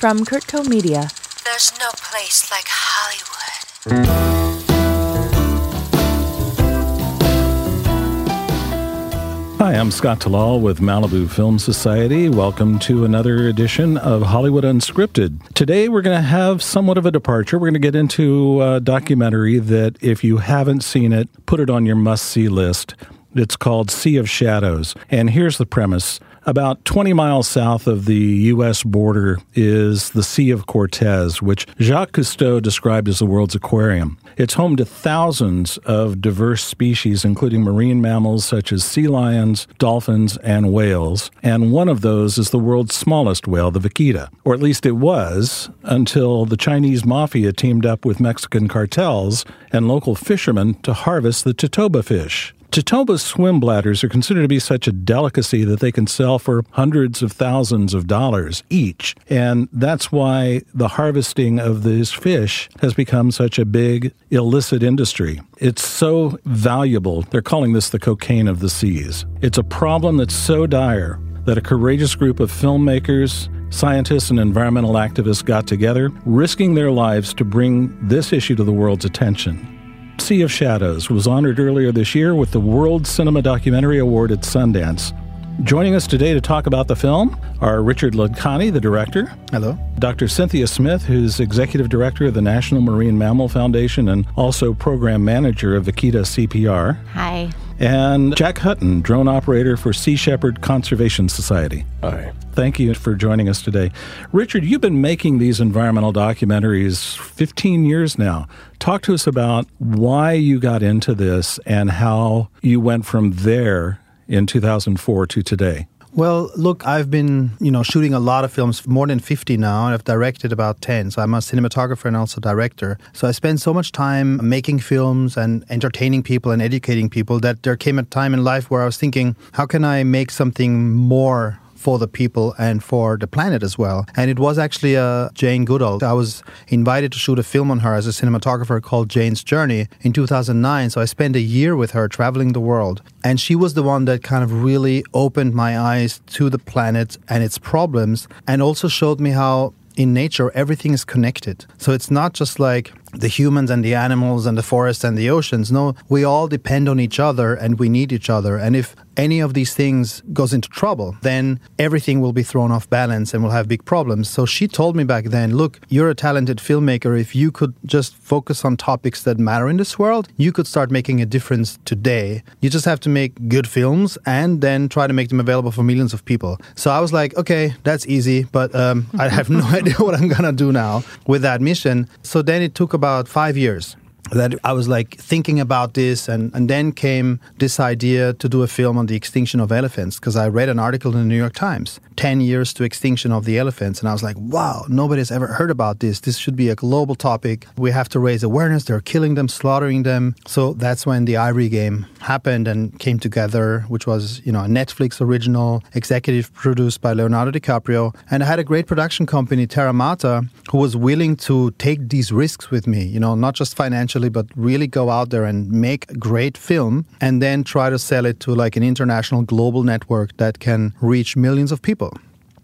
From Kurtco Media. There's no place like Hollywood. Hi, I'm Scott Talal with Malibu Film Society. Welcome to another edition of Hollywood Unscripted. Today we're going to have somewhat of a departure. We're going to get into a documentary that, if you haven't seen it, put it on your must see list. It's called Sea of Shadows. And here's the premise about 20 miles south of the U.S. border is the Sea of Cortez, which Jacques Cousteau described as the world's aquarium. It's home to thousands of diverse species, including marine mammals such as sea lions, dolphins, and whales. And one of those is the world's smallest whale, the vaquita. Or at least it was until the Chinese mafia teamed up with Mexican cartels and local fishermen to harvest the Totoaba fish. Totoaba swim bladders are considered to be such a delicacy that they can sell for hundreds of thousands of dollars each. And that's why the harvesting of these fish has become such a big illicit industry. It's so valuable. They're calling this the cocaine of the seas. It's a problem that's so dire that a courageous group of filmmakers, scientists, and environmental activists got together, risking their lives to bring this issue to the world's attention. Sea of Shadows was honored earlier this year with the World Cinema Documentary Award at Sundance. Joining us today to talk about the film are Richard Ladkani, the director. Hello. Dr. Cynthia Smith, who's executive director of the National Marine Mammal Foundation and also program manager of Vaquita CPR. Hi. And Jack Hutton, drone operator for Sea Shepherd Conservation Society. Hi. Thank you for joining us today. Richard, you've been making these environmental documentaries 15 years now. Talk to us about why you got into this and how you went from there in 2004 to today. Well, look, I've been, you know, shooting a lot of films, more than 50 now, and I've directed about 10. So I'm a cinematographer and also director. So I spend so much time making films and entertaining people and educating people that there came a time in life where I was thinking, how can I make something more for the people and for the planet as well. And it was actually uh, Jane Goodall. I was invited to shoot a film on her as a cinematographer called Jane's Journey in 2009. So I spent a year with her traveling the world. And she was the one that kind of really opened my eyes to the planet and its problems and also showed me how in nature everything is connected. So it's not just like the humans and the animals and the forests and the oceans. No, we all depend on each other and we need each other. And if any of these things goes into trouble, then everything will be thrown off balance and we'll have big problems. So she told me back then, look, you're a talented filmmaker. If you could just focus on topics that matter in this world, you could start making a difference today. You just have to make good films and then try to make them available for millions of people. So I was like, okay, that's easy, but um, I have no idea what I'm going to do now with that mission. So then it took about five years that I was like thinking about this, and, and then came this idea to do a film on the extinction of elephants because I read an article in the New York Times 10 years to extinction of the elephants. And I was like, wow, nobody's ever heard about this. This should be a global topic. We have to raise awareness. They're killing them, slaughtering them. So that's when the Ivory game happened and came together, which was, you know, a Netflix original, executive produced by Leonardo DiCaprio. And I had a great production company, Terra Mater, who was willing to take these risks with me, you know, not just but really go out there and make a great film and then try to sell it to like an international global network that can reach millions of people.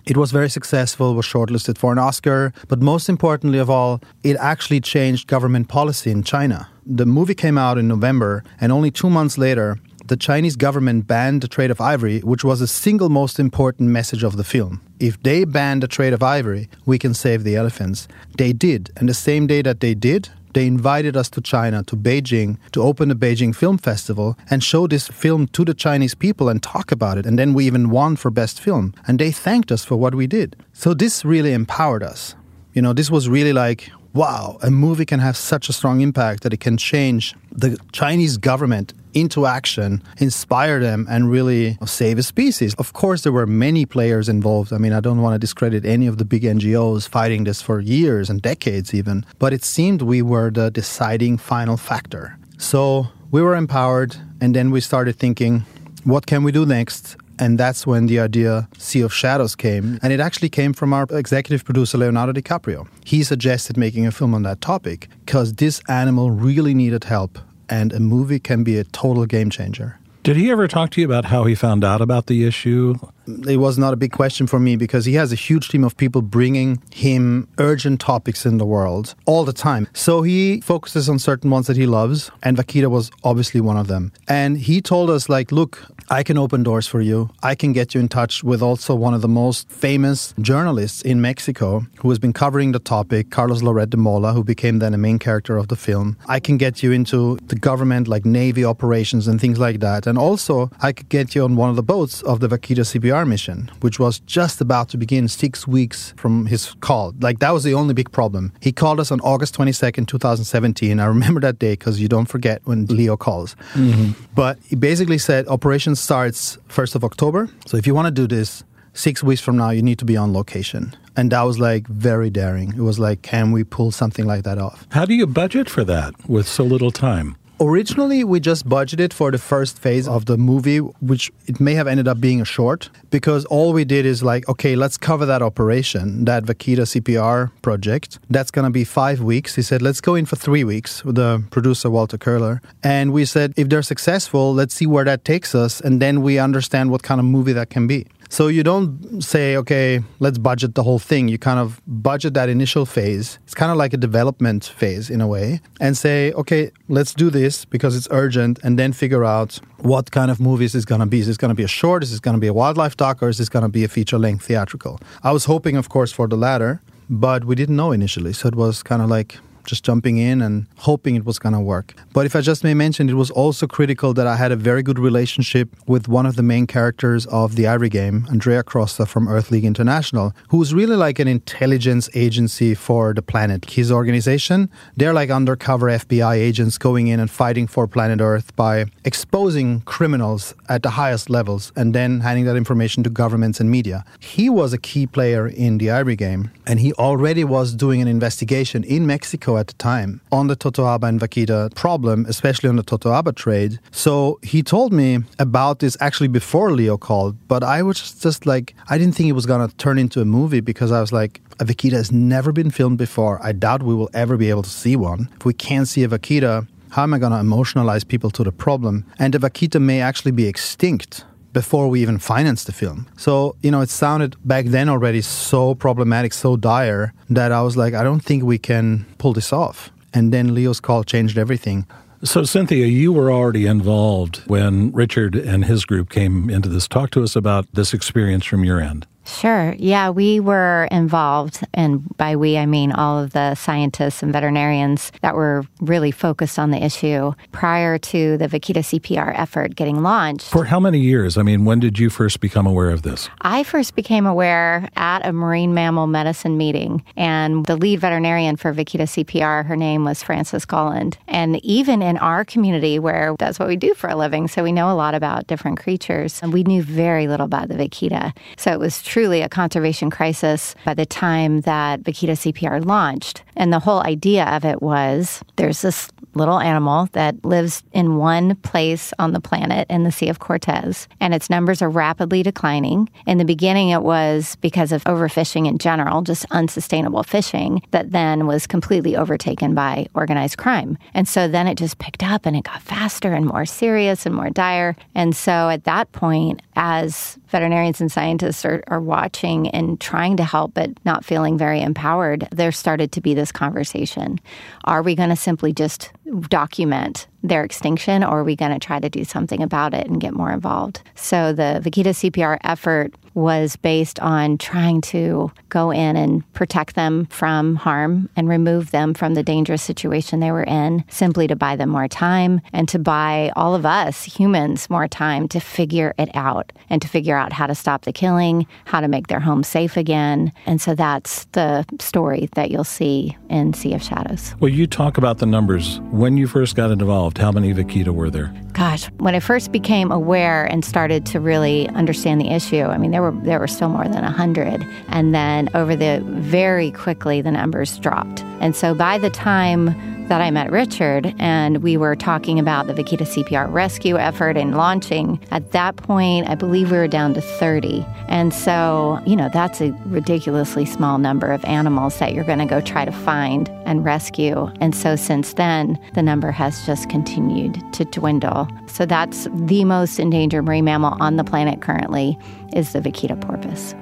It was very successful, was shortlisted for an Oscar, but most importantly of all, it actually changed government policy in China. The movie came out in November, and only two months later, the Chinese government banned the trade of ivory, which was the single most important message of the film. If they ban the trade of ivory, we can save the elephants. They did, and the same day that they did, they invited us to China, to Beijing, to open the Beijing Film Festival and show this film to the Chinese people and talk about it. And then we even won for Best Film. And they thanked us for what we did. So this really empowered us. You know, this was really like, wow, a movie can have such a strong impact that it can change the Chinese government into action, inspire them, and really save a species. Of course, there were many players involved. I mean, I don't want to discredit any of the big NGOs fighting this for years and decades, even, but it seemed we were the deciding final factor. So we were empowered, and then we started thinking, what can we do next? And that's when the idea Sea of Shadows came. And it actually came from our executive producer, Leonardo DiCaprio. He suggested making a film on that topic because this animal really needed help, and a movie can be a total game changer. Did he ever talk to you about how he found out about the issue? It was not a big question for me because he has a huge team of people bringing him urgent topics in the world all the time. So he focuses on certain ones that he loves, and Vaquita was obviously one of them. And he told us, like, look, I can open doors for you. I can get you in touch with also one of the most famous journalists in Mexico who has been covering the topic, Carlos Loret de Mola, who became then a main character of the film. I can get you into the government, like Navy operations and things like that. And also, I could get you on one of the boats of the Vaquita CPR mission, which was just about to begin six weeks from his call. Like, that was the only big problem. He called us on August 22nd, 2017. I remember that day because you don't forget when Leo calls. Mm-hmm. But he basically said, Operation starts 1st of October. So if you want to do this, six weeks from now, you need to be on location. And that was like very daring. It was like, can we pull something like that off? How do you budget for that with so little time? Originally, we just budgeted for the first phase of the movie, which it may have ended up being a short, because all we did is like, okay, let's cover that operation, that Vaquita CPR project. That's going to be five weeks. He said, let's go in for three weeks with the producer, Walter Köhler. And we said, if they're successful, let's see where that takes us. And then we understand what kind of movie that can be. So you don't say, okay, let's budget the whole thing. You kind of budget that initial phase. It's kind of like a development phase in a way, and say, okay, let's do this because it's urgent, and then figure out what kind of movies is going to be. Is this going to be a short? Is this going to be a wildlife doc, or is this going to be a feature length theatrical? I was hoping, of course, for the latter, but we didn't know initially. So it was kind of like, just jumping in and hoping it was going to work. But if I just may mention, it was also critical that I had a very good relationship with one of the main characters of the Ivory game, Andrea Crosta from Earth League International, who's really like an intelligence agency for the planet. His organization, they're like undercover FBI agents going in and fighting for planet Earth by exposing criminals at the highest levels and then handing that information to governments and media. He was a key player in the Ivory game, and he already was doing an investigation in Mexico at the time on the Totoaba and Vaquita problem, especially on the Totoaba trade. So he told me about this actually before Leo called, but I was just like, I didn't think it was going to turn into a movie because I was like, a vaquita has never been filmed before. I doubt we will ever be able to see one. If we can't see a vaquita, how am I going to emotionalize people to the problem? And the vaquita may actually be extinct before we even financed the film. So, you know, it sounded back then already so problematic, so dire that I was like, I don't think we can pull this off. And then Leo's call changed everything. So, Cynthia, you were already involved when Richard and his group came into this. Talk to us about this experience from your end. Sure. Yeah, we were involved, and by we, I mean all of the scientists and veterinarians that were really focused on the issue prior to the Vaquita CPR effort getting launched. For how many years? I mean, when did you first become aware of this? I first became aware at a marine mammal medicine meeting, and the lead veterinarian for Vaquita CPR, her name was Frances Gulland. And even in our community, where that's what we do for a living, so we know a lot about different creatures, and we knew very little about the Vaquita. So it was truly a conservation crisis by the time that Vaquita CPR launched. And the whole idea of it was there's this little animal that lives in one place on the planet in the Sea of Cortez, and its numbers are rapidly declining. In the beginning, it was because of overfishing in general, just unsustainable fishing, that then was completely overtaken by organized crime. And so then it just picked up and it got faster and more serious and more dire. And so at that point, as veterinarians and scientists are, are watching and trying to help but not feeling very empowered, there started to be this conversation. Are we going to simply just document their extinction or are we going to try to do something about it and get more involved? So the Vaquita CPR effort was based on trying to go in and protect them from harm and remove them from the dangerous situation they were in, simply to buy them more time and to buy all of us humans more time to figure it out and to figure out how to stop the killing, how to make their home safe again. And so that's the story that you'll see in Sea of Shadows. Well, you talk about the numbers. When you first got involved, how many Vaquita were there? Gosh, when I first became aware and started to really understand the issue, I mean, there were there were still more than 100. And then over the very quickly, the numbers dropped. And so by the time that I met Richard and we were talking about the Vaquita CPR rescue effort and launching. At that point, I believe we were down to 30. And so, you know, that's a ridiculously small number of animals that you're going to go try to find and rescue. And so since then, the number has just continued to dwindle. So that's the most endangered marine mammal on the planet currently is the Vaquita porpoise.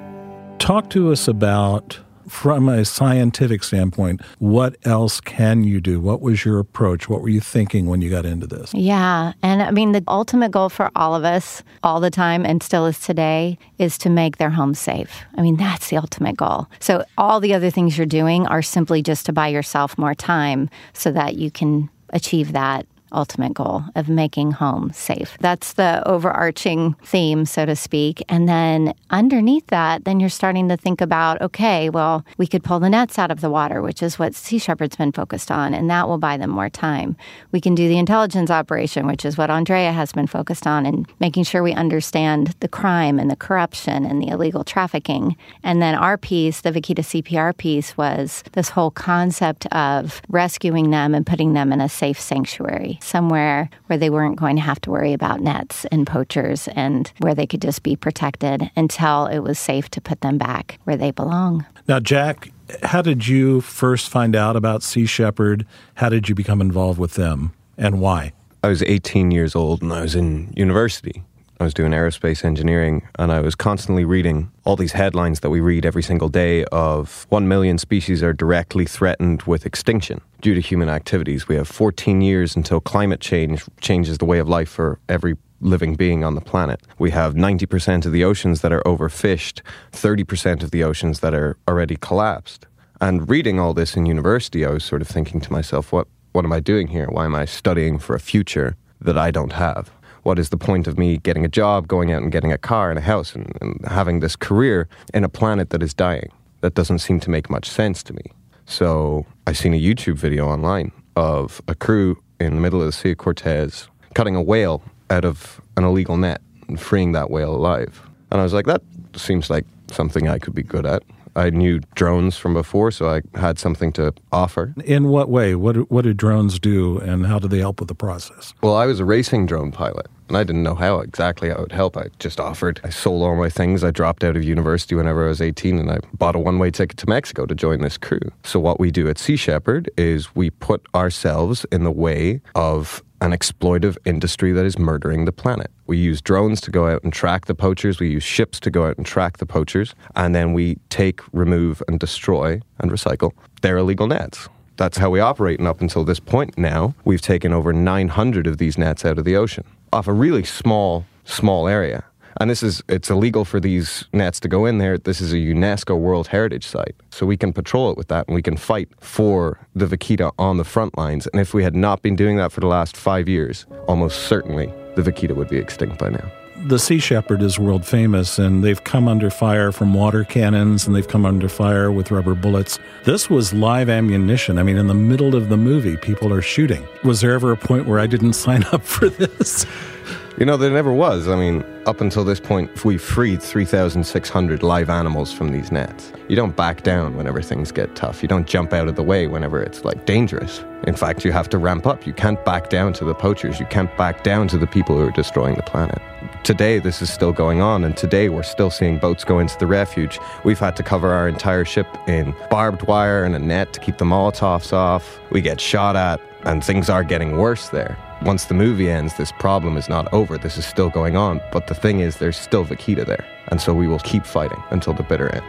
Talk to us about from a scientific standpoint, what else can you do? What was your approach? What were you thinking when you got into this? Yeah. And I mean, the ultimate goal for all of us all the time and still is today is to make their home safe. I mean, that's the ultimate goal. So all the other things you're doing are simply just to buy yourself more time so that you can achieve that ultimate goal of making home safe. That's the overarching theme, so to speak. And then underneath that, then you're starting to think about okay, well, we could pull the nets out of the water, which is what Sea Shepherd's been focused on, and that will buy them more time. We can do the intelligence operation, which is what Andrea has been focused on, and making sure we understand the crime and the corruption and the illegal trafficking. And then our piece, the Vaquita CPR piece, was this whole concept of rescuing them and putting them in a safe sanctuary somewhere where they weren't going to have to worry about nets and poachers and where they could just be protected until it was safe to put them back where they belong. Now, Jack, how did you first find out about Sea Shepherd? How did you become involved with them and why? I was 18 years old and I was in university. I was doing aerospace engineering and I was constantly reading all these headlines that we read every single day of 1 million species are directly threatened with extinction due to human activities. We have 14 years until climate change changes the way of life for every living being on the planet. We have 90% of the oceans that are overfished, 30% of the oceans that are already collapsed. And reading all this in university, I was sort of thinking to myself, what, what am I doing here? Why am I studying for a future that I don't have? What is the point of me getting a job, going out and getting a car and a house and, and having this career in a planet that is dying? That doesn't seem to make much sense to me. So I seen a YouTube video online of a crew in the middle of the Sea of Cortez cutting a whale out of an illegal net and freeing that whale alive. And I was like, that seems like something I could be good at. I knew drones from before, so I had something to offer. In what way? What what do drones do, and how do they help with the process? Well, I was a racing drone pilot, and I didn't know how exactly I would help. I just offered. I sold all my things. I dropped out of university whenever I was 18 and I bought a one way ticket to Mexico to join this crew. So, what we do at Sea Shepherd is we put ourselves in the way of an exploitive industry that is murdering the planet. We use drones to go out and track the poachers, we use ships to go out and track the poachers, and then we take, remove, and destroy and recycle their illegal nets. That's how we operate, and up until this point now, we've taken over 900 of these nets out of the ocean off a really small, small area. And this is, it's illegal for these nets to go in there. This is a UNESCO World Heritage Site. So we can patrol it with that and we can fight for the vaquita on the front lines. And if we had not been doing that for the last five years, almost certainly the vaquita would be extinct by now the Sea Shepherd is world famous, and they've come under fire from water cannons and they've come under fire with rubber bullets. This was live ammunition. I mean, in the middle of the movie, people are shooting. Was there ever a point where I didn't sign up for this? You know, there never was. I mean, up until this point, we've freed 3,600 live animals from these nets. You don't back down whenever things get tough. You don't jump out of the way whenever it's like dangerous. In fact, you have to ramp up. You can't back down to the poachers. You can't back down to the people who are destroying the planet. Today, this is still going on, and today we're still seeing boats go into the refuge. We've had to cover our entire ship in barbed wire and a net to keep the Molotovs off. We get shot at, and things are getting worse there once the movie ends, this problem is not over. This is still going on. But the thing is, there's still Vaquita there. And so we will keep fighting until the bitter end.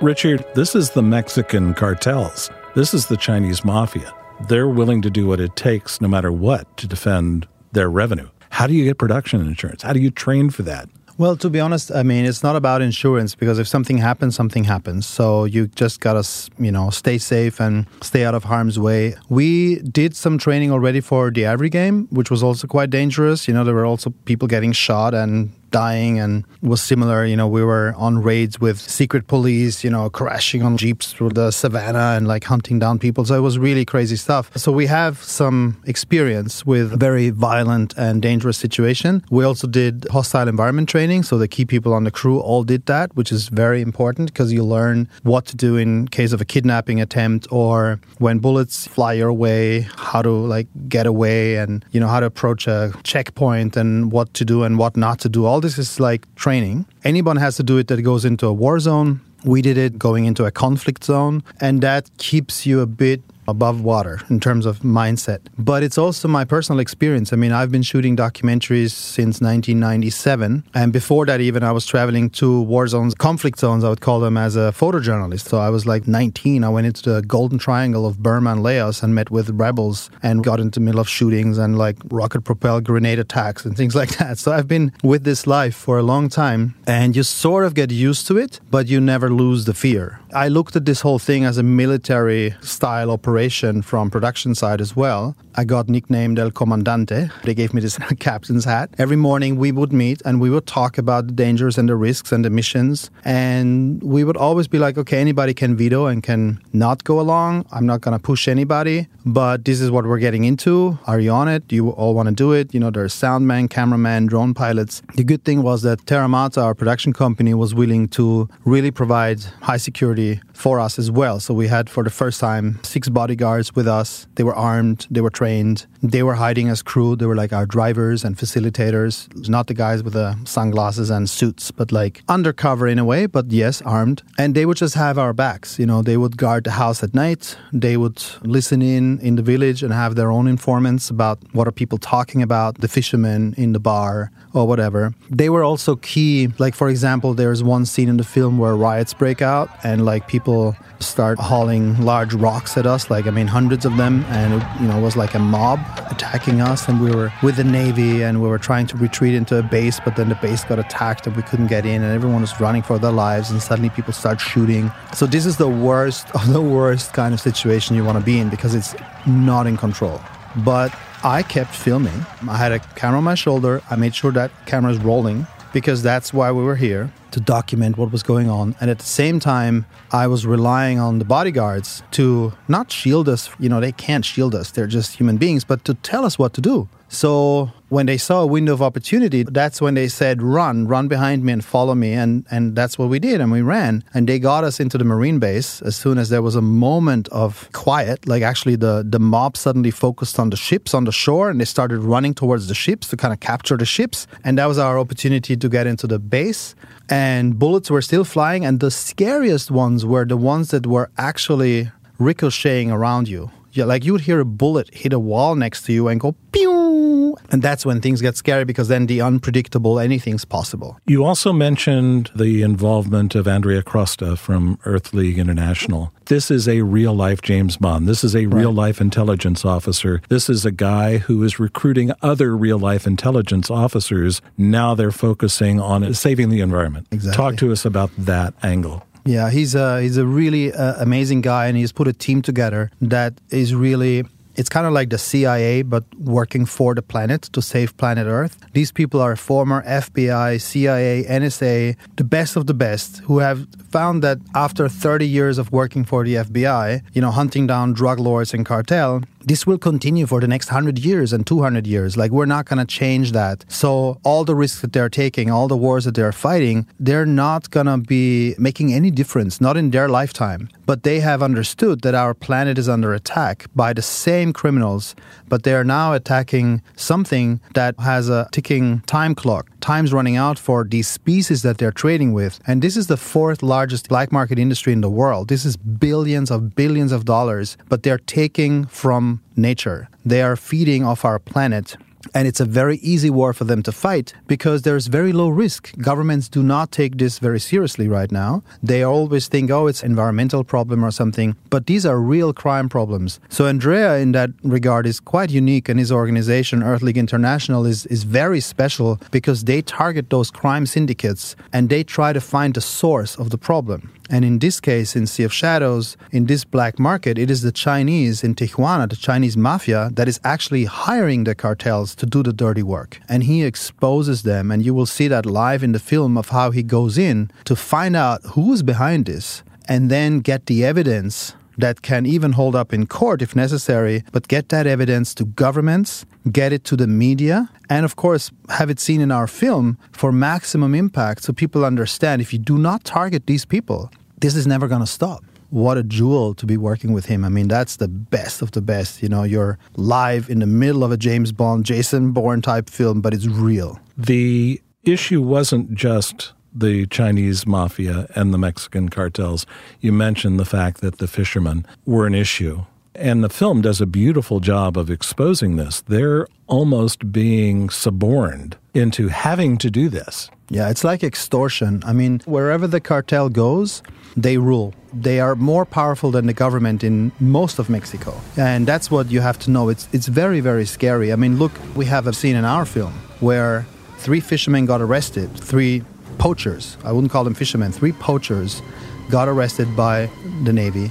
Richard, this is the Mexican cartels. This is the Chinese mafia. They're willing to do what it takes, no matter what, to defend their revenue. How do you get production insurance? How do you train for that? Well, to be honest, I mean, it's not about insurance because if something happens, something happens. So you just gotta, you know, stay safe and stay out of harm's way. We did some training already for the Ivory game, which was also quite dangerous. You know, there were also people getting shot and dying and was similar. You know, we were on raids with secret police, you know, crashing on jeeps through the savannah and like hunting down people. So it was really crazy stuff. So we have some experience with very violent and dangerous situation. We also did hostile environment training. So the key people on the crew all did that, which is very important because you learn what to do in case of a kidnapping attempt or when bullets fly your way, how to like get away and, you know, how to approach a checkpoint and what to do and what not to do. All this is like training. Anyone has to do it that goes into a war zone. We did it going into a conflict zone, and that keeps you a bit above water in terms of mindset. But it's also my personal experience. I mean, I've been shooting documentaries since 1997. And before that, even, I was traveling to war zones, conflict zones, I would call them as a photojournalist. So I was like 19. I went into the Golden Triangle of Burma and Laos and met with rebels and got into the middle of shootings and like rocket propelled grenade attacks and things like that. So I've been with this life for a long time. And you sort of get used to it, but you never lose the fear. I looked at this whole thing as a military style operation from production side as well. I got nicknamed El Comandante. They gave me this captain's hat. Every morning we would meet and we would talk about the dangers and the risks and the missions. And we would always be like, okay, anybody can veto and can not go along. I'm not going to push anybody, but this is what we're getting into. Are you on it? Do you all want to do it? You know, there's soundman, cameraman, drone pilots. The good thing was that Terra Mater, our production company, was willing to really provide high security for us as well. So we had for the first time six bodyguards with us. They were armed, they were trained, they were hiding as crew. They were like our drivers and facilitators, not the guys with the sunglasses and suits, but like undercover in a way, but yes, armed. And they would just have our backs. You know, they would guard the house at night. They would listen in in the village and have their own informants about what are people talking about, the fishermen in the bar or whatever. They were also key. Like for example, there's one scene in the film where riots break out and like people people start hauling large rocks at us, like I mean hundreds of them, and it, you know was like a mob attacking us, and we were with the navy, and we were trying to retreat into a base, but then the base got attacked, and we couldn't get in, and everyone was running for their lives, and suddenly people start shooting. So this is the worst of the worst kind of situation you want to be in because it's not in control. But I kept filming. I had a camera on my shoulder. I made sure that camera is rolling because that's why we were here to document what was going on. And at the same time, I was relying on the bodyguards to not shield us. You know, they can't shield us, they're just human beings, but to tell us what to do. So when they saw a window of opportunity, that's when they said, run, run behind me and follow me. And, and that's what we did. And we ran. And they got us into the Marine base as soon as there was a moment of quiet. Like actually, the, the mob suddenly focused on the ships on the shore and they started running towards the ships to kind of capture the ships. And that was our opportunity to get into the base. And bullets were still flying. And the scariest ones were the ones that were actually ricocheting around you. Yeah, like you would hear a bullet hit a wall next to you and go pew, and that's when things get scary because then the unpredictable anything's possible. You also mentioned the involvement of Andrea Crosta from Earth League International. This is a real life James Bond. This is a real life intelligence officer. This is a guy who is recruiting other real life intelligence officers. Now they're focusing on saving the environment. Exactly. Talk to us about that angle. Yeah, he's a he's a really uh, amazing guy, and he's put a team together that is really. It's kind of like the CIA, but working for the planet to save planet Earth. These people are former FBI, CIA, NSA, the best of the best, who have found that after 30 years of working for the FBI, you know, hunting down drug lords and cartel, this will continue for the next 100 years and 200 years. Like, we're not going to change that. So, all the risks that they're taking, all the wars that they're fighting, they're not going to be making any difference, not in their lifetime. But they have understood that our planet is under attack by the same criminals, but they are now attacking something that has a ticking time clock. Time's running out for these species that they're trading with. And this is the fourth largest black market industry in the world. This is billions of billions of dollars, but they're taking from nature. They are feeding off our planet and it's a very easy war for them to fight because there's very low risk. Governments do not take this very seriously right now. They always think, oh, it's environmental problem or something, but these are real crime problems. So Andrea, in that regard, is quite unique, and his organization, Earth League International, is, is very special because they target those crime syndicates and they try to find the source of the problem. And in this case, in Sea of Shadows, in this black market, it is the Chinese in Tijuana, the Chinese mafia, that is actually hiring the cartels to do the dirty work. And he exposes them, and you will see that live in the film of how he goes in to find out who's behind this and then get the evidence that can even hold up in court if necessary, but get that evidence to governments, get it to the media, and of course, have it seen in our film for maximum impact so people understand if you do not target these people, this is never going to stop. What a jewel to be working with him. I mean, that's the best of the best. You know, you're live in the middle of a James Bond, Jason Bourne type film, but it's real. The issue wasn't just the Chinese mafia and the Mexican cartels. You mentioned the fact that the fishermen were an issue. And the film does a beautiful job of exposing this. They're almost being suborned into having to do this. Yeah, it's like extortion. I mean, wherever the cartel goes, they rule. They are more powerful than the government in most of Mexico. And that's what you have to know. It's it's very very scary. I mean, look, we have a scene in our film where three fishermen got arrested, three poachers, I wouldn't call them fishermen, three poachers got arrested by the Navy,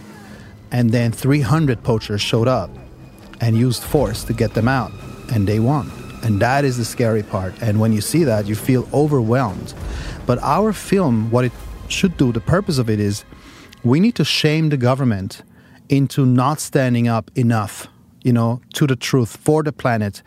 and then 300 poachers showed up and used force to get them out, and they won. And that is the scary part. And when you see that, you feel overwhelmed. But our film, what it should do, the purpose of it is we need to shame the government into not standing up enough, you know, to the truth for the planet.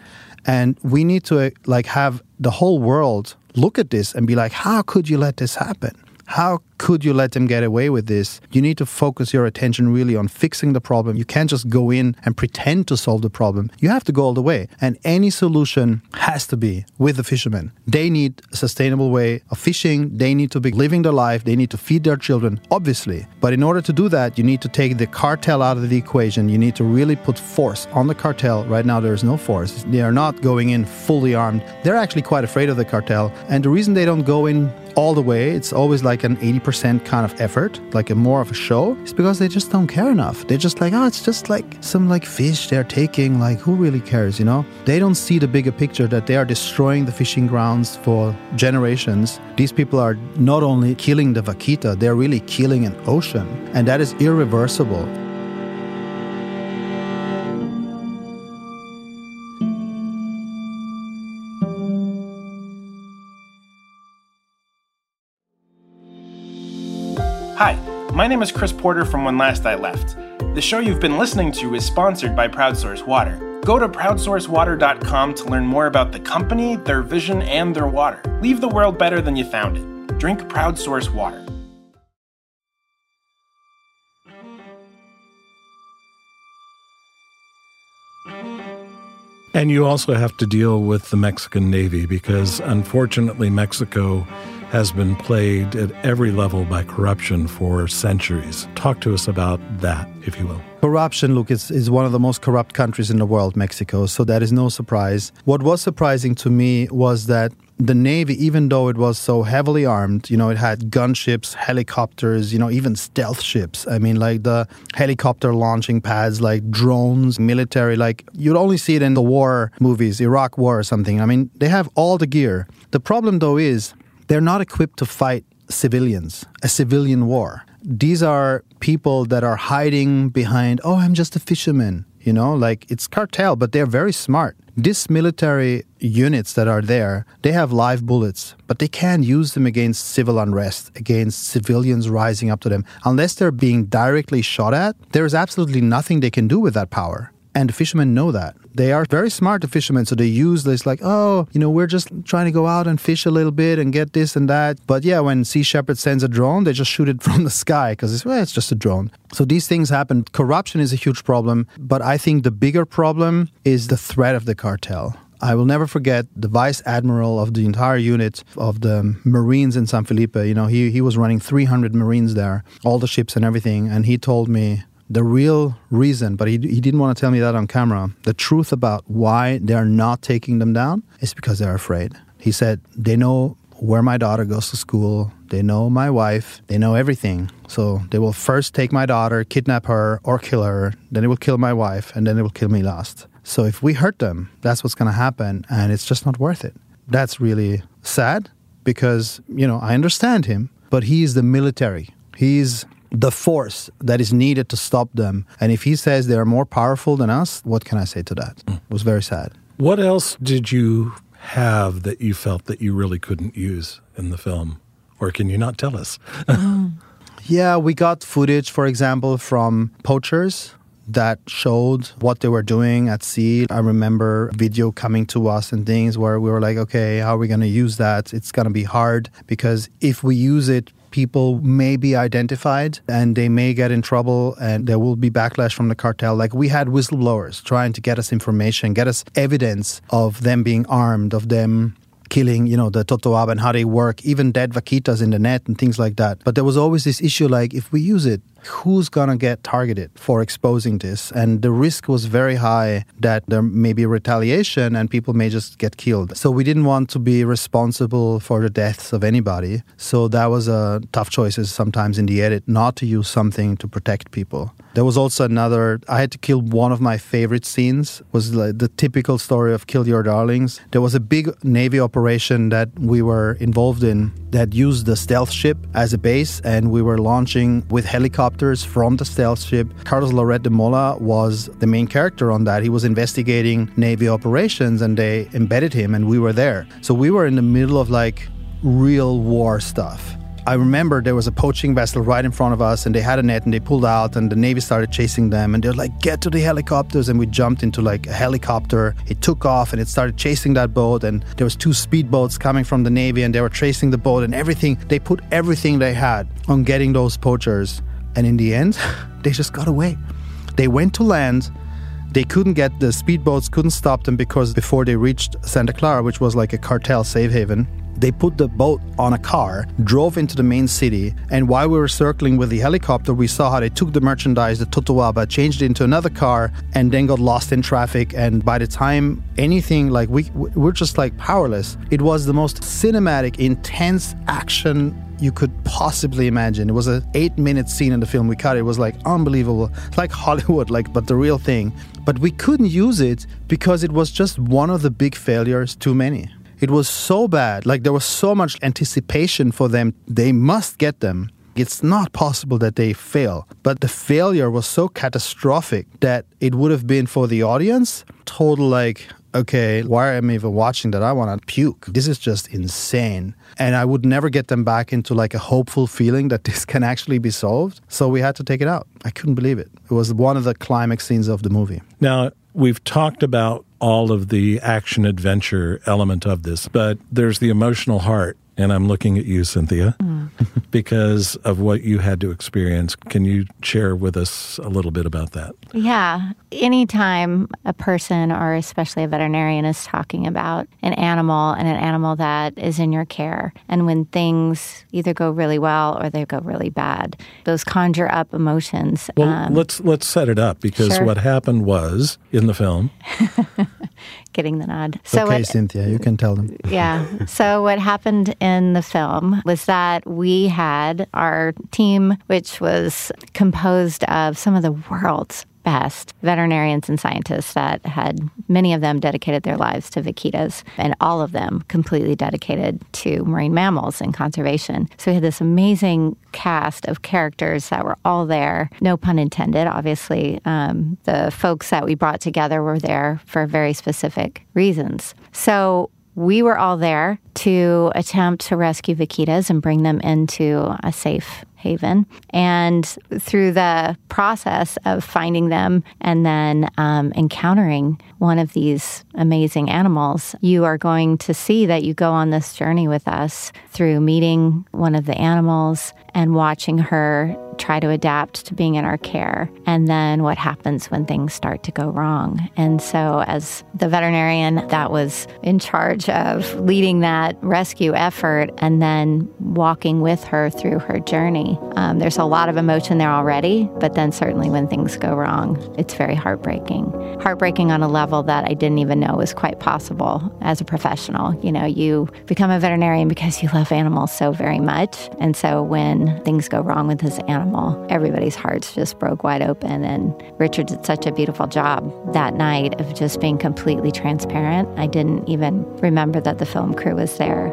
And we need to like have the whole world look at this and be like, how could you let this happen? How could you let them get away with this? You need to focus your attention really on fixing the problem. You can't just go in and pretend to solve the problem. You have to go all the way. And any solution has to be with the fishermen. They need a sustainable way of fishing. They need to be living their life. They need to feed their children, obviously. But in order to do that, you need to take the cartel out of the equation. You need to really put force on the cartel. Right now, there is no force. They are not going in fully armed. They're actually quite afraid of the cartel. And the reason they don't go in all the way, it's always like an 80% kind of effort, like a more of a show, is because they just don't care enough. They're just like, oh, it's just like some like fish they're taking, like who really cares, you know? They don't see the bigger picture that they are destroying the fishing grounds for generations. These people are not only killing the vaquita, they're really killing an ocean, and that is irreversible. Hi, my name is Chris Porter from When Last I Left. The show you've been listening to is sponsored by Proudsource Water. Go to proudsourcewater.com to learn more about the company, their vision, and their water. Leave the world better than you found it. Drink Proudsource Water. And you also have to deal with the Mexican Navy because unfortunately, Mexico has been plagued at every level by corruption for centuries. Talk to us about that, if you will. Corruption, look, is, is one of the most corrupt countries in the world, Mexico, so that is no surprise. What was surprising to me was that the Navy, even though it was so heavily armed, you know, it had gunships, helicopters, you know, even stealth ships. I mean, like the helicopter launching pads, like drones, military, like you'd only see it in the war movies, Iraq War or something. I mean, they have all the gear. The problem, though, is they're not equipped to fight civilians, a civilian war. These are people that are hiding behind, oh, I'm just a fisherman. You know, like it's cartel, but they're very smart. These military units that are there, they have live bullets, but they can't use them against civil unrest, against civilians rising up to them. Unless they're being directly shot at, there is absolutely nothing they can do with that power. And the fishermen know that. They are very smart, the fishermen. So they use this, like, oh, you know, we're just trying to go out and fish a little bit and get this and that. But yeah, when Sea Shepherd sends a drone, they just shoot it from the sky because it's, well, it's just a drone. So these things happen. Corruption is a huge problem. But I think the bigger problem is the threat of the cartel. I will never forget the vice admiral of the entire unit of the Marines in San Felipe. You know, he, he was running 300 Marines there, all the ships and everything. And he told me, the real reason, but he, he didn't want to tell me that on camera, the truth about why they're not taking them down is because they're afraid. He said, they know where my daughter goes to school, they know my wife, they know everything. So they will first take my daughter, kidnap her, or kill her, then they will kill my wife, and then they will kill me last. So if we hurt them, that's what's going to happen, and it's just not worth it. That's really sad because, you know, I understand him, but he's the military. He's the force that is needed to stop them. And if he says they are more powerful than us, what can I say to that? Hmm. It was very sad. What else did you have that you felt that you really couldn't use in the film? Or can you not tell us? Yeah, we got footage, for example, from poachers that showed what they were doing at sea. I remember video coming to us and things where we were like, okay, how are we going to use that? It's going to be hard because if we use it, people may be identified and they may get in trouble and there will be backlash from the cartel. Like we had whistleblowers trying to get us information, get us evidence of them being armed, of them killing, you know, the totoaba and how they work, even dead vaquitas in the net and things like that. But there was always this issue like if we use it, who's gonna get targeted for exposing this? And the risk was very high that there may be retaliation and people may just get killed. So we didn't want to be responsible for the deaths of anybody. So that was a tough choices sometimes in the edit not to use something to protect people. There was also another. I had to kill one of my favorite scenes. Was like the typical story of kill your darlings. There was a big navy operation that we were involved in that used the stealth ship as a base, and we were launching with helicopters from the stealth ship. Carlos Loret de Mola was the main character on that. He was investigating navy operations, and they embedded him, and we were there. So we were in the middle of like real war stuff. I remember there was a poaching vessel right in front of us, and they had a net, and they pulled out, and the navy started chasing them, and they're like, "Get to the helicopters!" And we jumped into like a helicopter. It took off, and it started chasing that boat, and there was two speedboats coming from the navy, and they were chasing the boat, and everything. They put everything they had on getting those poachers, and in the end, they just got away. They went to land. They couldn't get the speedboats, couldn't stop them because before they reached Santa Clara, which was like a cartel safe haven, they put the boat on a car, drove into the main city, and while we were circling with the helicopter, we saw how they took the merchandise, the totoaba, changed it into another car, and then got lost in traffic. And by the time anything like we we're just like powerless. It was the most cinematic, intense action you could possibly imagine. It was an eight minute scene in the film we cut. It was like unbelievable, like Hollywood, like but the real thing. But we couldn't use it because it was just one of the big failures too many. It was so bad. Like there was so much anticipation for them. They must get them. It's not possible that they fail. But the failure was so catastrophic that it would have been for the audience total like, okay, why am I even watching that? I want to puke. This is just insane. And I would never get them back into like a hopeful feeling that this can actually be solved. So we had to take it out. I couldn't believe it. It was one of the climax scenes of the movie. Now, we've talked about all of the action adventure element of this, but there's the emotional heart. And I'm looking at you, Cynthia, because of what you had to experience. Can you share with us a little bit about that? Yeah. Anytime a person or especially a veterinarian is talking about an animal and an animal that is in your care, and when things either go really well or they go really bad, those conjure up emotions. Well, Um, let's let's set it up because Sure. what happened was in the film. getting the nod. So okay, what- Cynthia, you can tell them. yeah. So what happened in the film was that we had our team, which was composed of some of the world's best veterinarians and scientists that had many of them dedicated their lives to vaquitas and all of them completely dedicated to marine mammals and conservation. So we had this amazing cast of characters that were all there, no pun intended. Obviously, um, the folks that we brought together were there for very specific reasons. So we were all there to attempt to rescue vaquitas and bring them into a safe haven. And through the process of finding them and then um, encountering one of these amazing animals, you are going to see that you go on this journey with us through meeting one of the animals and watching her try to adapt to being in our care, and then what happens when things start to go wrong. And so, as the veterinarian that was in charge of leading that rescue effort and then walking with her through her journey, um, there's a lot of emotion there already, but then certainly when things go wrong, it's very heartbreaking. Heartbreaking on a level that I didn't even know was quite possible as a professional. You know, you become a veterinarian because you love animals so very much. And so when things go wrong with this animal, everybody's hearts just broke wide open. And Richard did such a beautiful job that night of just being completely transparent. I didn't even remember that the film crew was there.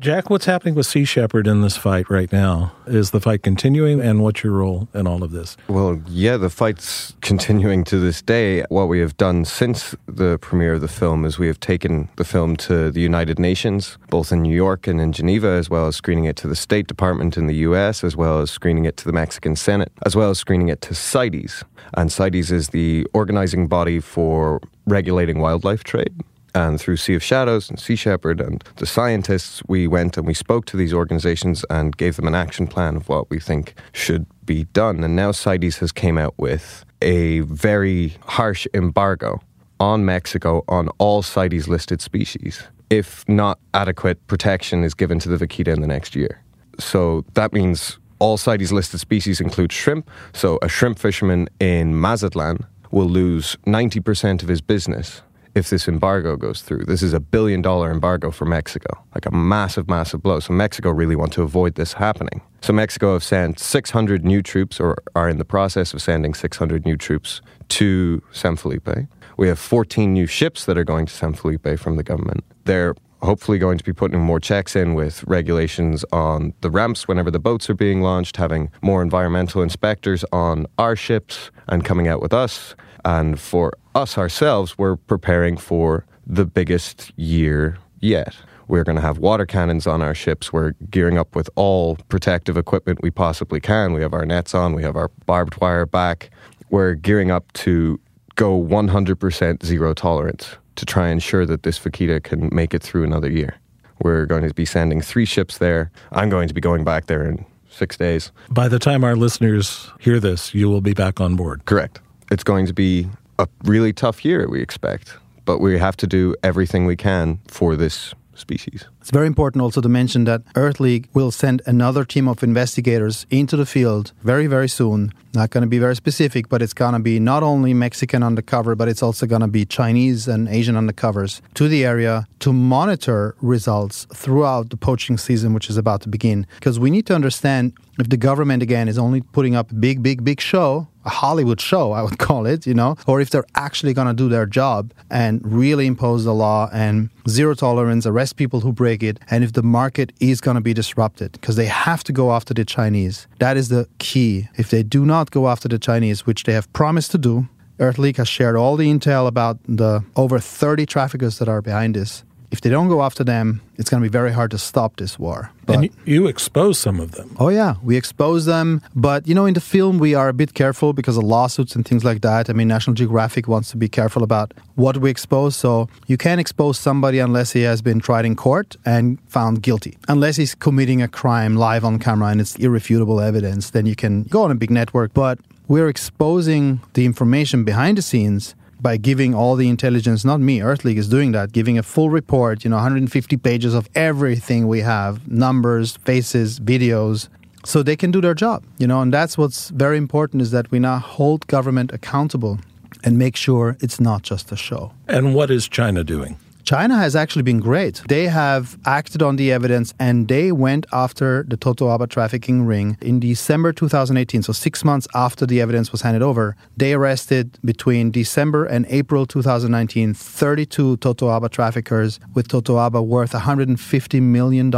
Jack, what's happening with Sea Shepherd in this fight right now? Is the fight continuing, and what's your role in all of this? Well, yeah, the fight's continuing to this day. What we have done since the premiere of the film is we have taken the film to the United Nations, both in New York and in Geneva, as well as screening it to the State Department in the US, as well as screening it to the Mexican Senate, as well as screening it to CITES. And CITES is the organizing body for regulating wildlife trade. And through Sea of Shadows and Sea Shepherd and the scientists, we went and we spoke to these organizations and gave them an action plan of what we think should be done. And now CITES has came out with a very harsh embargo on Mexico on all CITES listed species if not adequate protection is given to the vaquita in the next year. So that means all CITES listed species include shrimp. So a shrimp fisherman in Mazatlan will lose 90% of his business if this embargo goes through. This is a billion dollar embargo for Mexico, like a massive, massive blow. So Mexico really want to avoid this happening. So Mexico have sent 600 new troops, or are in the process of sending 600 new troops to San Felipe. We have 14 new ships that are going to San Felipe from the government. They're hopefully going to be putting more checks in with regulations on the ramps whenever the boats are being launched, having more environmental inspectors on our ships and coming out with us. And for us ourselves, we're preparing for the biggest year yet. We're going to have water cannons on our ships. We're gearing up with all protective equipment we possibly can. We have our nets on, we have our barbed wire back. We're gearing up to go 100% zero tolerance to try and ensure that this vaquita can make it through another year. We're going to be sending three ships there. I'm going to be going back there in six days. By the time our listeners hear this, you will be back on board. Correct. It's going to be a really tough year, we expect, but we have to do everything we can for this species. It's very important also to mention that Earth League will send another team of investigators into the field very, very soon. Not going to be very specific, but it's going to be not only Mexican undercover, but it's also going to be Chinese and Asian undercovers to the area to monitor results throughout the poaching season, which is about to begin. Because we need to understand if the government, again, is only putting up a big, big, big show, a Hollywood show, I would call it, you know, or if they're actually going to do their job and really impose the law and zero tolerance, arrest people who break it, and if the market is going to be disrupted, because they have to go after the Chinese. That is the key. If they do not go after the Chinese, which they have promised to do, Earth League has shared all the intel about the over 30 traffickers that are behind this if they don't go after them, it's going to be very hard to stop this war. But, and you expose some of them. Oh, yeah, we expose them. But, you know, in the film, we are a bit careful because of lawsuits and things like that. I mean, National Geographic wants to be careful about what we expose. So you can't expose somebody unless he has been tried in court and found guilty. Unless he's committing a crime live on camera and it's irrefutable evidence, then you can go on a big network. But we're exposing the information behind the scenes by giving all the intelligence, not me, Earth League is doing that, giving a full report, you know, 150 pages of everything we have numbers, faces, videos. So they can do their job, you know, and that's what's very important is that we now hold government accountable and make sure it's not just a show. And what is China doing? China has actually been great. They have acted on the evidence and they went after the Totoaba trafficking ring in December 2018. So, six months after the evidence was handed over, they arrested between December and April 2019 32 Totoaba traffickers with Totoaba worth $150 million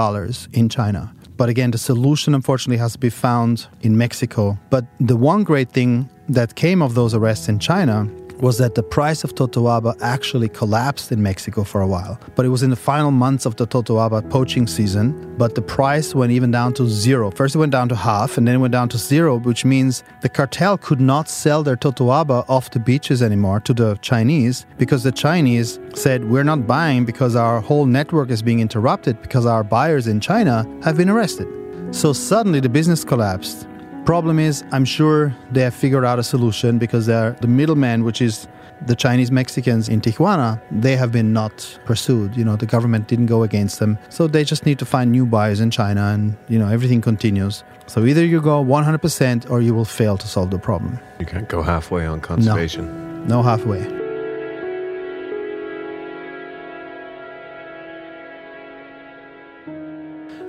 in China. But again, the solution unfortunately has to be found in Mexico. But the one great thing that came of those arrests in China was that the price of Totoaba actually collapsed in Mexico for a while. But it was in the final months of the Totoaba poaching season, but the price went even down to zero. First it went down to half and then it went down to zero, which means the cartel could not sell their Totoaba off the beaches anymore to the Chinese because the Chinese said, We're not buying because our whole network is being interrupted because our buyers in China have been arrested. So suddenly the business collapsed Problem is, I'm sure they have figured out a solution because they're the middleman, which is the Chinese Mexicans in Tijuana, they have been not pursued. You know, the government didn't go against them. So they just need to find new buyers in China and, you know, everything continues. So either you go 100% or you will fail to solve the problem. You can't go halfway on conservation. No, no halfway.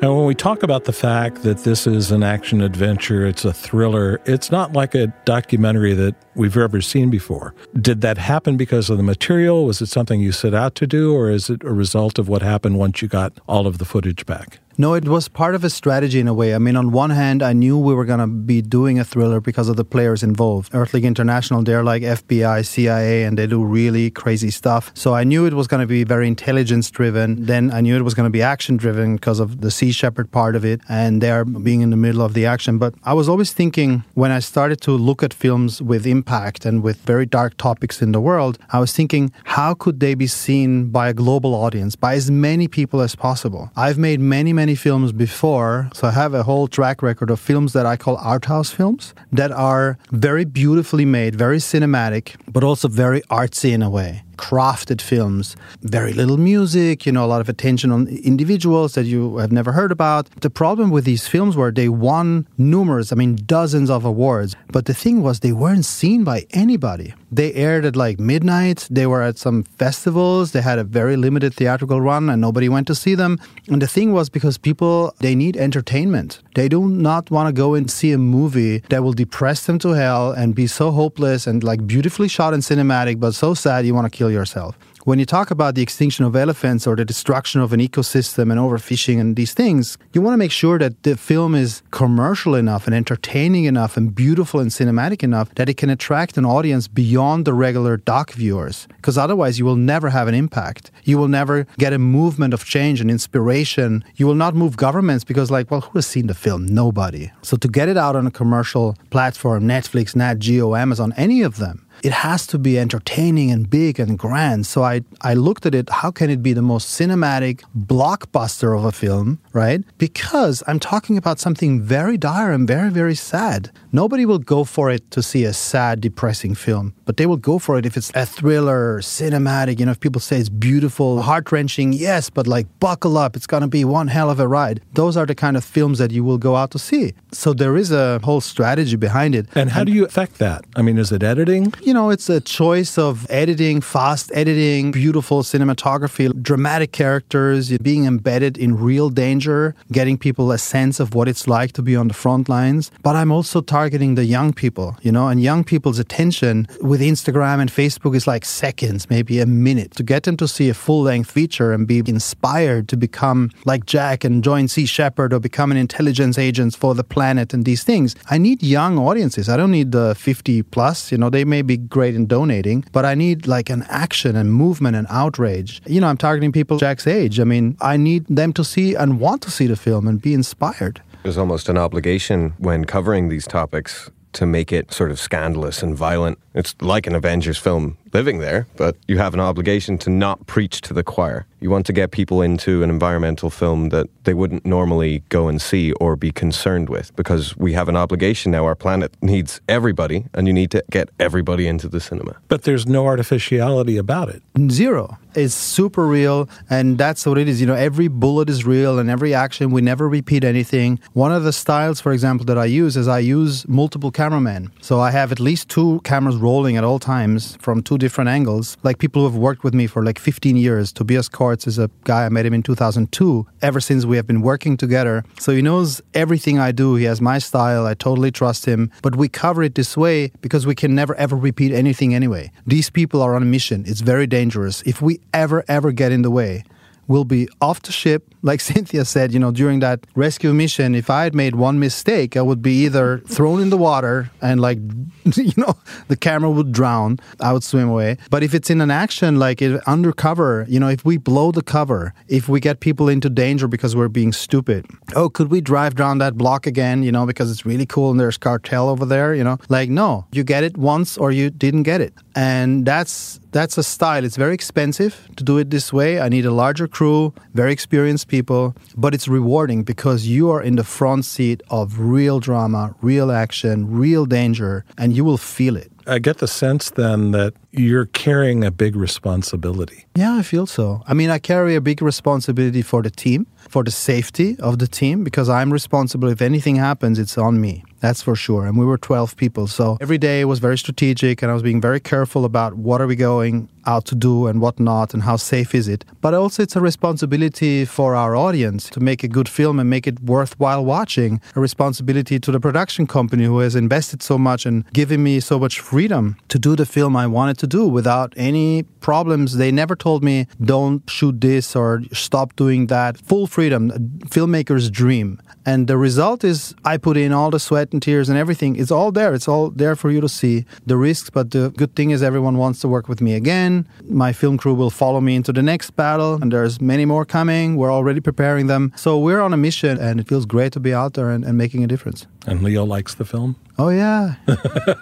And when we talk about the fact that this is an action adventure, it's a thriller, it's not like a documentary that we've ever seen before. Did that happen because of the material? Was it something you set out to do, or is it a result of what happened once you got all of the footage back? No, it was part of a strategy in a way. I mean, on one hand, I knew we were going to be doing a thriller because of the players involved. Earth League International, they're like FBI, CIA, and they do really crazy stuff. So I knew it was going to be very intelligence driven. Then I knew it was going to be action driven because of the Sea Shepherd part of it and they're being in the middle of the action. But I was always thinking when I started to look at films with impact and with very dark topics in the world, I was thinking, how could they be seen by a global audience, by as many people as possible? I've made many, many many films before, so I have a whole track record of films that I call art house films that are very beautifully made, very cinematic, but also very artsy in a way crafted films, very little music, you know, a lot of attention on individuals that you have never heard about. The problem with these films were they won numerous, I mean, dozens of awards. But the thing was, they weren't seen by anybody. They aired at like midnight. They were at some festivals. They had a very limited theatrical run and nobody went to see them. And the thing was because people, they need entertainment. They do not want to go and see a movie that will depress them to hell and be so hopeless and like beautifully shot and cinematic, but so sad you want to kill yourself. When you talk about the extinction of elephants or the destruction of an ecosystem and overfishing and these things, you want to make sure that the film is commercial enough and entertaining enough and beautiful and cinematic enough that it can attract an audience beyond the regular doc viewers. Because otherwise, you will never have an impact. You will never get a movement of change and inspiration. You will not move governments because, like, well, who has seen the film? Nobody. So to get it out on a commercial platform, Netflix, Nat Geo, Amazon, any of them, it has to be entertaining and big and grand. So I, I looked at it, how can it be the most cinematic blockbuster of a film, right? Because I'm talking about something very dire and very, very sad. Nobody will go for it to see a sad, depressing film, but they will go for it if it's a thriller, cinematic, you know, if people say it's beautiful, heart wrenching, yes, but like buckle up, it's going to be one hell of a ride. Those are the kind of films that you will go out to see. So there is a whole strategy behind it. And how do you affect that? I mean, is it editing? you know, it's a choice of editing, fast editing, beautiful cinematography, dramatic characters, being embedded in real danger, getting people a sense of what it's like to be on the front lines. But I'm also targeting the young people, you know, and young people's attention with Instagram and Facebook is like seconds, maybe a minute. To get them to see a full length feature and be inspired to become like Jack and join Sea Shepherd or become an intelligence agent for the planet and these things, I need young audiences. I don't need the 50 plus, you know, they may be great in donating, but I need like an action and movement and outrage. You know, I'm targeting people Jack's age. I mean, I need them to see and want to see the film and be inspired. There's almost an obligation when covering these topics to make it sort of scandalous and violent. It's like an Avengers film living there, but you have an obligation to not preach to the choir. You want to get people into an environmental film that they wouldn't normally go and see or be concerned with because we have an obligation now. Our planet needs everybody, and you need to get everybody into the cinema. But there's no artificiality about it. Zero. It's super real, and that's what it is. You know, every bullet is real, and every action, we never repeat anything. One of the styles, for example, that I use is I use multiple cameramen. So I have at least two cameras rolling at all times from two different angles. Like people who have worked with me for like 15 years. Tobias Kortz is a guy I met him in 2002. Ever since we have been working together. So he knows everything I do. He has my style. I totally trust him. But we cover it this way because we can never ever repeat anything anyway. These people are on a mission. It's very dangerous. If we ever, ever get in the way, we'll be off the ship. Like Cynthia said, you know, during that rescue mission, if I had made one mistake, I would be either thrown in the water and like, you know, the camera would drown. I would swim away. But if it's in an action, like it, undercover, you know, if we blow the cover, if we get people into danger because we're being stupid, oh, could we drive down that block again, you know, because it's really cool and there's cartel over there, you know? Like, no, you get it once or you didn't get it. And that's that's a style. It's very expensive to do it this way. I need a larger crew, very experienced people, but it's rewarding because you are in the front seat of real drama, real action, real danger, and you will feel it. I get the sense then that you're carrying a big responsibility. Yeah, I feel so. I mean, I carry a big responsibility for the team, for the safety of the team, because I'm responsible. If anything happens, it's on me. That's for sure. And we were 12 people. So every day was very strategic and I was being very careful about what are we going out to do and what not and how safe is it. But also it's a responsibility for our audience to make a good film and make it worthwhile watching. A responsibility to the production company who has invested so much and given me so much freedom to do the film I wanted to do without any problems. They never told me don't shoot this or stop doing that. Full freedom, filmmaker's dream. And the result is I put in all the sweat and tears and everything. It's all there. It's all there for you to see the risks. But the good thing is everyone wants to work with me again. My film crew will follow me into the next battle, and there's many more coming. We're already preparing them. So we're on a mission, and it feels great to be out there and, and making a difference. And Leo likes the film? Oh, yeah.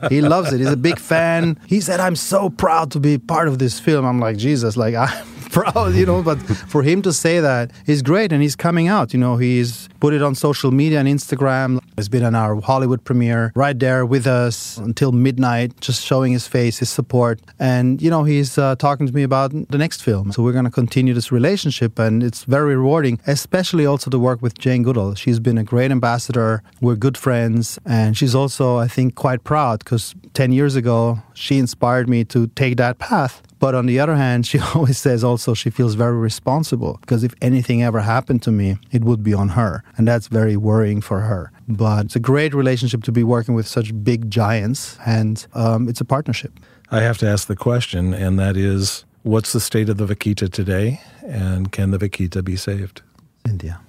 he loves it. He's a big fan. He said, I'm so proud to be part of this film. I'm like, Jesus, like, I'm proud, you know, but for him to say that is great. And he's coming out, you know, he's put it on social media and Instagram. He's been in our Hollywood premiere right there with us until midnight, just showing his face, his support. And, you know, he's uh, talking to me about the next film. So we're going to continue this relationship. And it's very rewarding, especially also to work with Jane Goodall. She's been a great ambassador. We're good friends. And she's also, I think, quite proud because 10 years ago, she inspired me to take that path. But on the other hand, she always says also she feels very responsible because if anything ever happened to me, it would be on her. And that's very worrying for her. But it's a great relationship to be working with such big giants, and um, it's a partnership. I have to ask the question, and that is what's the state of the vaquita today, and can the vaquita be saved? India.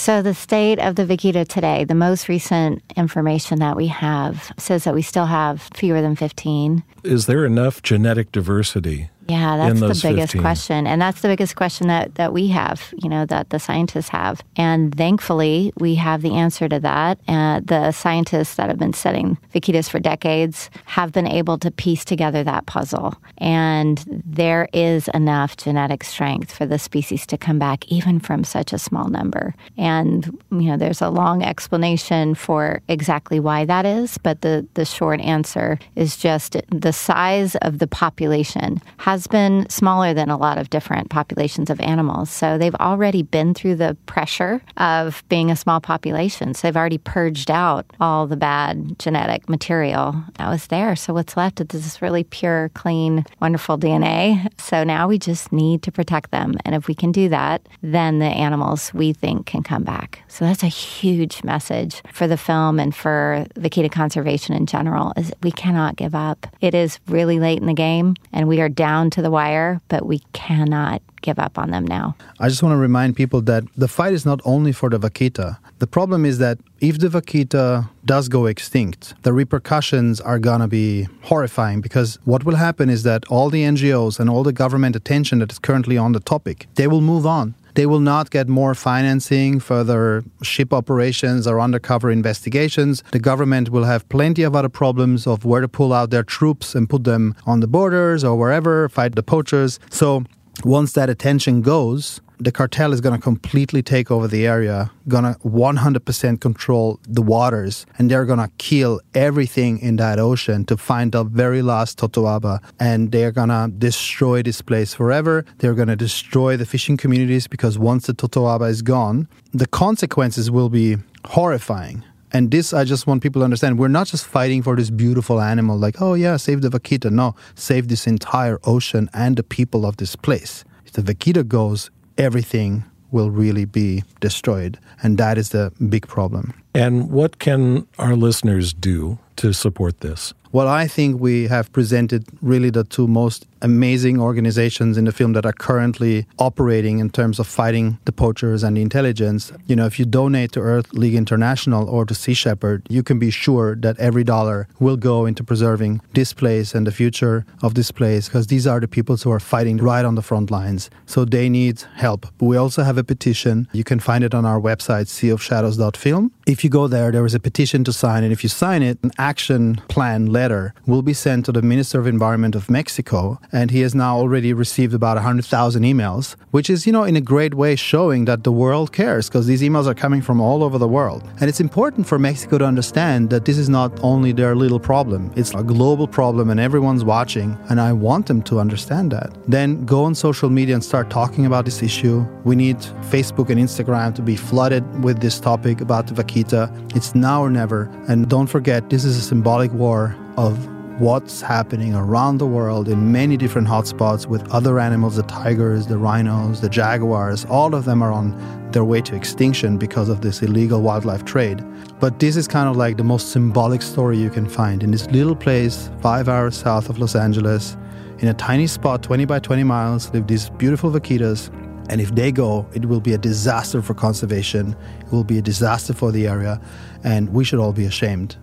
So, the state of the vaquita today, the most recent information that we have says that we still have fewer than 15. Is there enough genetic diversity yeah, that's the biggest 15. question. And that's the biggest question that, that we have, you know, that the scientists have. And thankfully, we have the answer to that. Uh, the scientists that have been studying vaquitas for decades have been able to piece together that puzzle. And there is enough genetic strength for the species to come back, even from such a small number. And, you know, there's a long explanation for exactly why that is. But the, the short answer is just the size of the population has been smaller than a lot of different populations of animals. So they've already been through the pressure of being a small population. So they've already purged out all the bad genetic material that was there. So what's left is this really pure, clean, wonderful DNA. So now we just need to protect them. And if we can do that, then the animals we think can come back. So that's a huge message for the film and for vaquita conservation in general is we cannot give up. It is really late in the game and we are down to the wire, but we cannot give up on them now. I just want to remind people that the fight is not only for the vaquita. The problem is that if the vaquita does go extinct, the repercussions are going to be horrifying because what will happen is that all the NGOs and all the government attention that is currently on the topic, they will move on. They will not get more financing for their ship operations or undercover investigations. The government will have plenty of other problems of where to pull out their troops and put them on the borders or wherever, fight the poachers. So once that attention goes, the cartel is going to completely take over the area, going to 100% control the waters, and they're going to kill everything in that ocean to find the very last Totoaba. And they're going to destroy this place forever. They're going to destroy the fishing communities because once the Totoaba is gone, the consequences will be horrifying. And this, I just want people to understand. We're not just fighting for this beautiful animal, like, oh yeah, save the vaquita. No, save this entire ocean and the people of this place. If the vaquita goes, everything will really be destroyed. And that is the big problem. And what can our listeners do to support this? Well, I think we have presented really the two most amazing organizations in the film that are currently operating in terms of fighting the poachers and the intelligence. You know, if you donate to Earth League International or to Sea Shepherd, you can be sure that every dollar will go into preserving this place and the future of this place because these are the people who are fighting right on the front lines. So they need help. But we also have a petition. You can find it on our website, seaofshadows.film. If you go there, there is a petition to sign, and if you sign it, an action plan letter will be sent to the Minister of Environment of Mexico and he has now already received about 100,000 emails, which is, you know, in a great way showing that the world cares because these emails are coming from all over the world. And it's important for Mexico to understand that this is not only their little problem, it's a global problem and everyone's watching. And I want them to understand that. Then go on social media and start talking about this issue. We need Facebook and Instagram to be flooded with this topic about the vaquita it's now or never. And don't forget, this is a symbolic war of what's happening around the world in many different hotspots with other animals the tigers, the rhinos, the jaguars. All of them are on their way to extinction because of this illegal wildlife trade. But this is kind of like the most symbolic story you can find in this little place, five hours south of Los Angeles. In a tiny spot, 20 by 20 miles, live these beautiful vaquitas. And if they go, it will be a disaster for conservation. It will be a disaster for the area. And we should all be ashamed.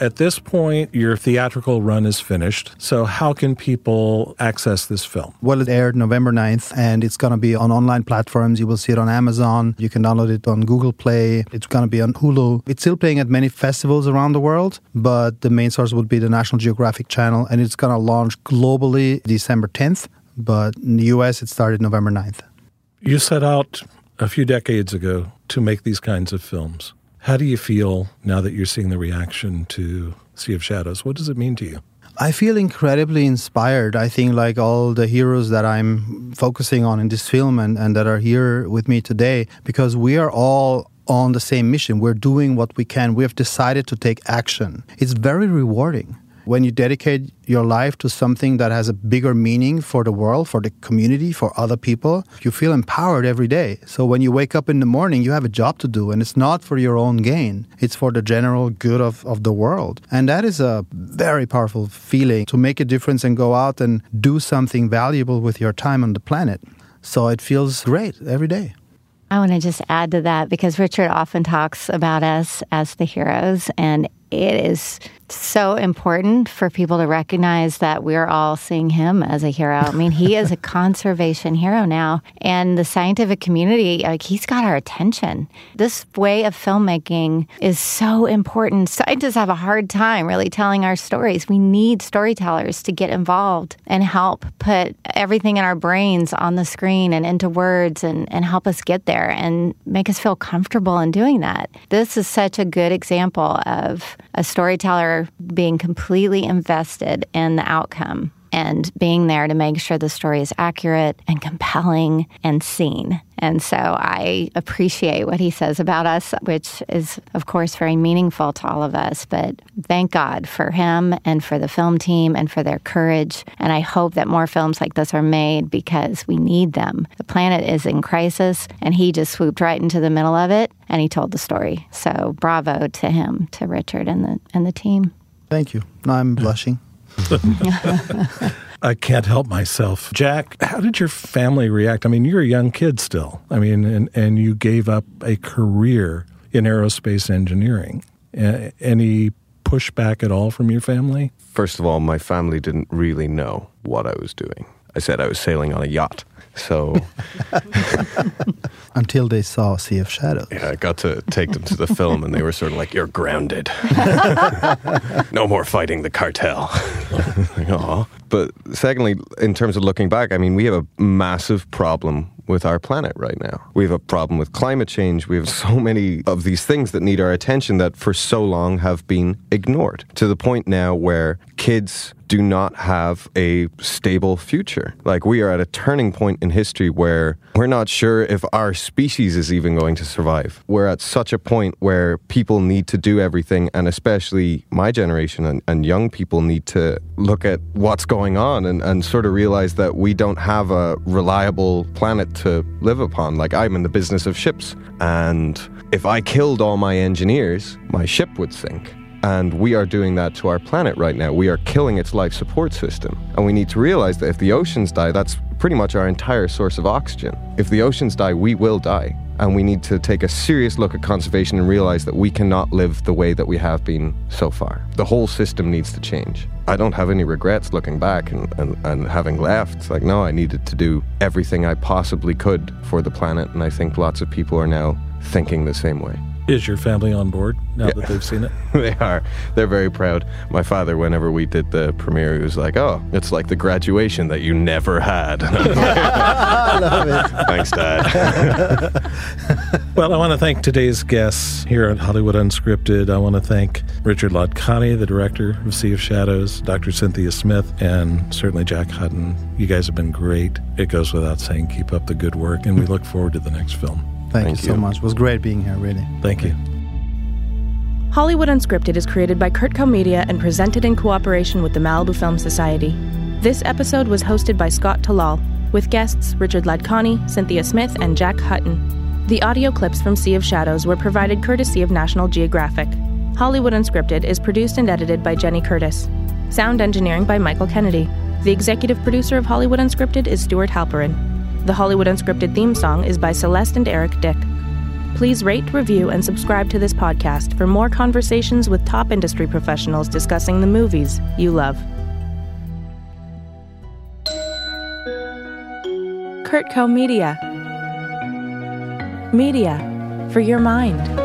At this point, your theatrical run is finished. So, how can people access this film? Well, it aired November 9th, and it's going to be on online platforms. You will see it on Amazon. You can download it on Google Play. It's going to be on Hulu. It's still playing at many festivals around the world, but the main source would be the National Geographic Channel, and it's going to launch globally December 10th. But in the US, it started November 9th. You set out a few decades ago to make these kinds of films. How do you feel now that you're seeing the reaction to Sea of Shadows? What does it mean to you? I feel incredibly inspired. I think, like all the heroes that I'm focusing on in this film and, and that are here with me today, because we are all on the same mission. We're doing what we can. We have decided to take action. It's very rewarding. When you dedicate your life to something that has a bigger meaning for the world, for the community, for other people, you feel empowered every day. So when you wake up in the morning, you have a job to do, and it's not for your own gain, it's for the general good of, of the world. And that is a very powerful feeling to make a difference and go out and do something valuable with your time on the planet. So it feels great every day. I want to just add to that because Richard often talks about us as the heroes, and it is so important for people to recognize that we're all seeing him as a hero. I mean, he is a conservation hero now, and the scientific community, like, he's got our attention. This way of filmmaking is so important. Scientists have a hard time really telling our stories. We need storytellers to get involved and help put everything in our brains on the screen and into words and, and help us get there and make us feel comfortable in doing that. This is such a good example of a storyteller being completely invested in the outcome and being there to make sure the story is accurate and compelling and seen. And so I appreciate what he says about us, which is, of course, very meaningful to all of us. But thank God for him and for the film team and for their courage. And I hope that more films like this are made because we need them. The planet is in crisis, and he just swooped right into the middle of it and he told the story. So bravo to him, to Richard and the and the team. Thank you. Now I'm blushing. I can't help myself. Jack, how did your family react? I mean, you're a young kid still. I mean, and, and you gave up a career in aerospace engineering. Any pushback at all from your family? First of all, my family didn't really know what I was doing. I said I was sailing on a yacht. So Until they saw Sea of Shadows. yeah, I got to take them to the film, and they were sort of like, "You're grounded. no more fighting the cartel." Like, Aw. But secondly, in terms of looking back, I mean, we have a massive problem with our planet right now. We have a problem with climate change. We have so many of these things that need our attention that for so long have been ignored to the point now where kids do not have a stable future. Like we are at a turning point in history where we're not sure if our species is even going to survive. We're at such a point where people need to do everything, and especially my generation and, and young people need to look at what's going on and, and sort of realize that we don't have a reliable planet to live upon. Like I'm in the business of ships, and if I killed all my engineers, my ship would sink. And we are doing that to our planet right now. We are killing its life support system. And we need to realize that if the oceans die, that's pretty much our entire source of oxygen. If the oceans die, we will die. And we need to take a serious look at conservation and realize that we cannot live the way that we have been so far. The whole system needs to change. I don't have any regrets looking back and, and, and having left. It's like, no, I needed to do everything I possibly could for the planet. And I think lots of people are now thinking the same way. Is your family on board now that they've seen it? they are. They're very proud. My father, whenever we did the premiere, he was like, "Oh, it's like the graduation that you never had." I love it. Thanks, Dad. Well, I want to thank today's guests here at Hollywood Unscripted. I want to thank Richard Ladkani, the director of Sea of Shadows, Dr. Cynthia Smith, and certainly Jack Hutton. You guys have been great. It goes without saying, keep up the good work, and we look forward to the next film. Thank, Thank you so much. It was great being here, really. Thank you. Hollywood Unscripted is created by CurtCo Media and presented in cooperation with the Malibu Film Society. This episode was hosted by Scott Talal, with guests Richard Ladkani, Cynthia Smith, and Jack Hutton. The audio clips from Sea of Shadows were provided courtesy of National Geographic. Hollywood Unscripted is produced and edited by Jenny Curtis. Sound engineering by Michael Kennedy. The executive producer of Hollywood Unscripted is Stuart Halperin. The Hollywood Unscripted theme song is by Celeste and Eric Dick. Please rate, review, and subscribe to this podcast for more conversations with top industry professionals discussing the movies you love. CurtCo Media. Media for your mind.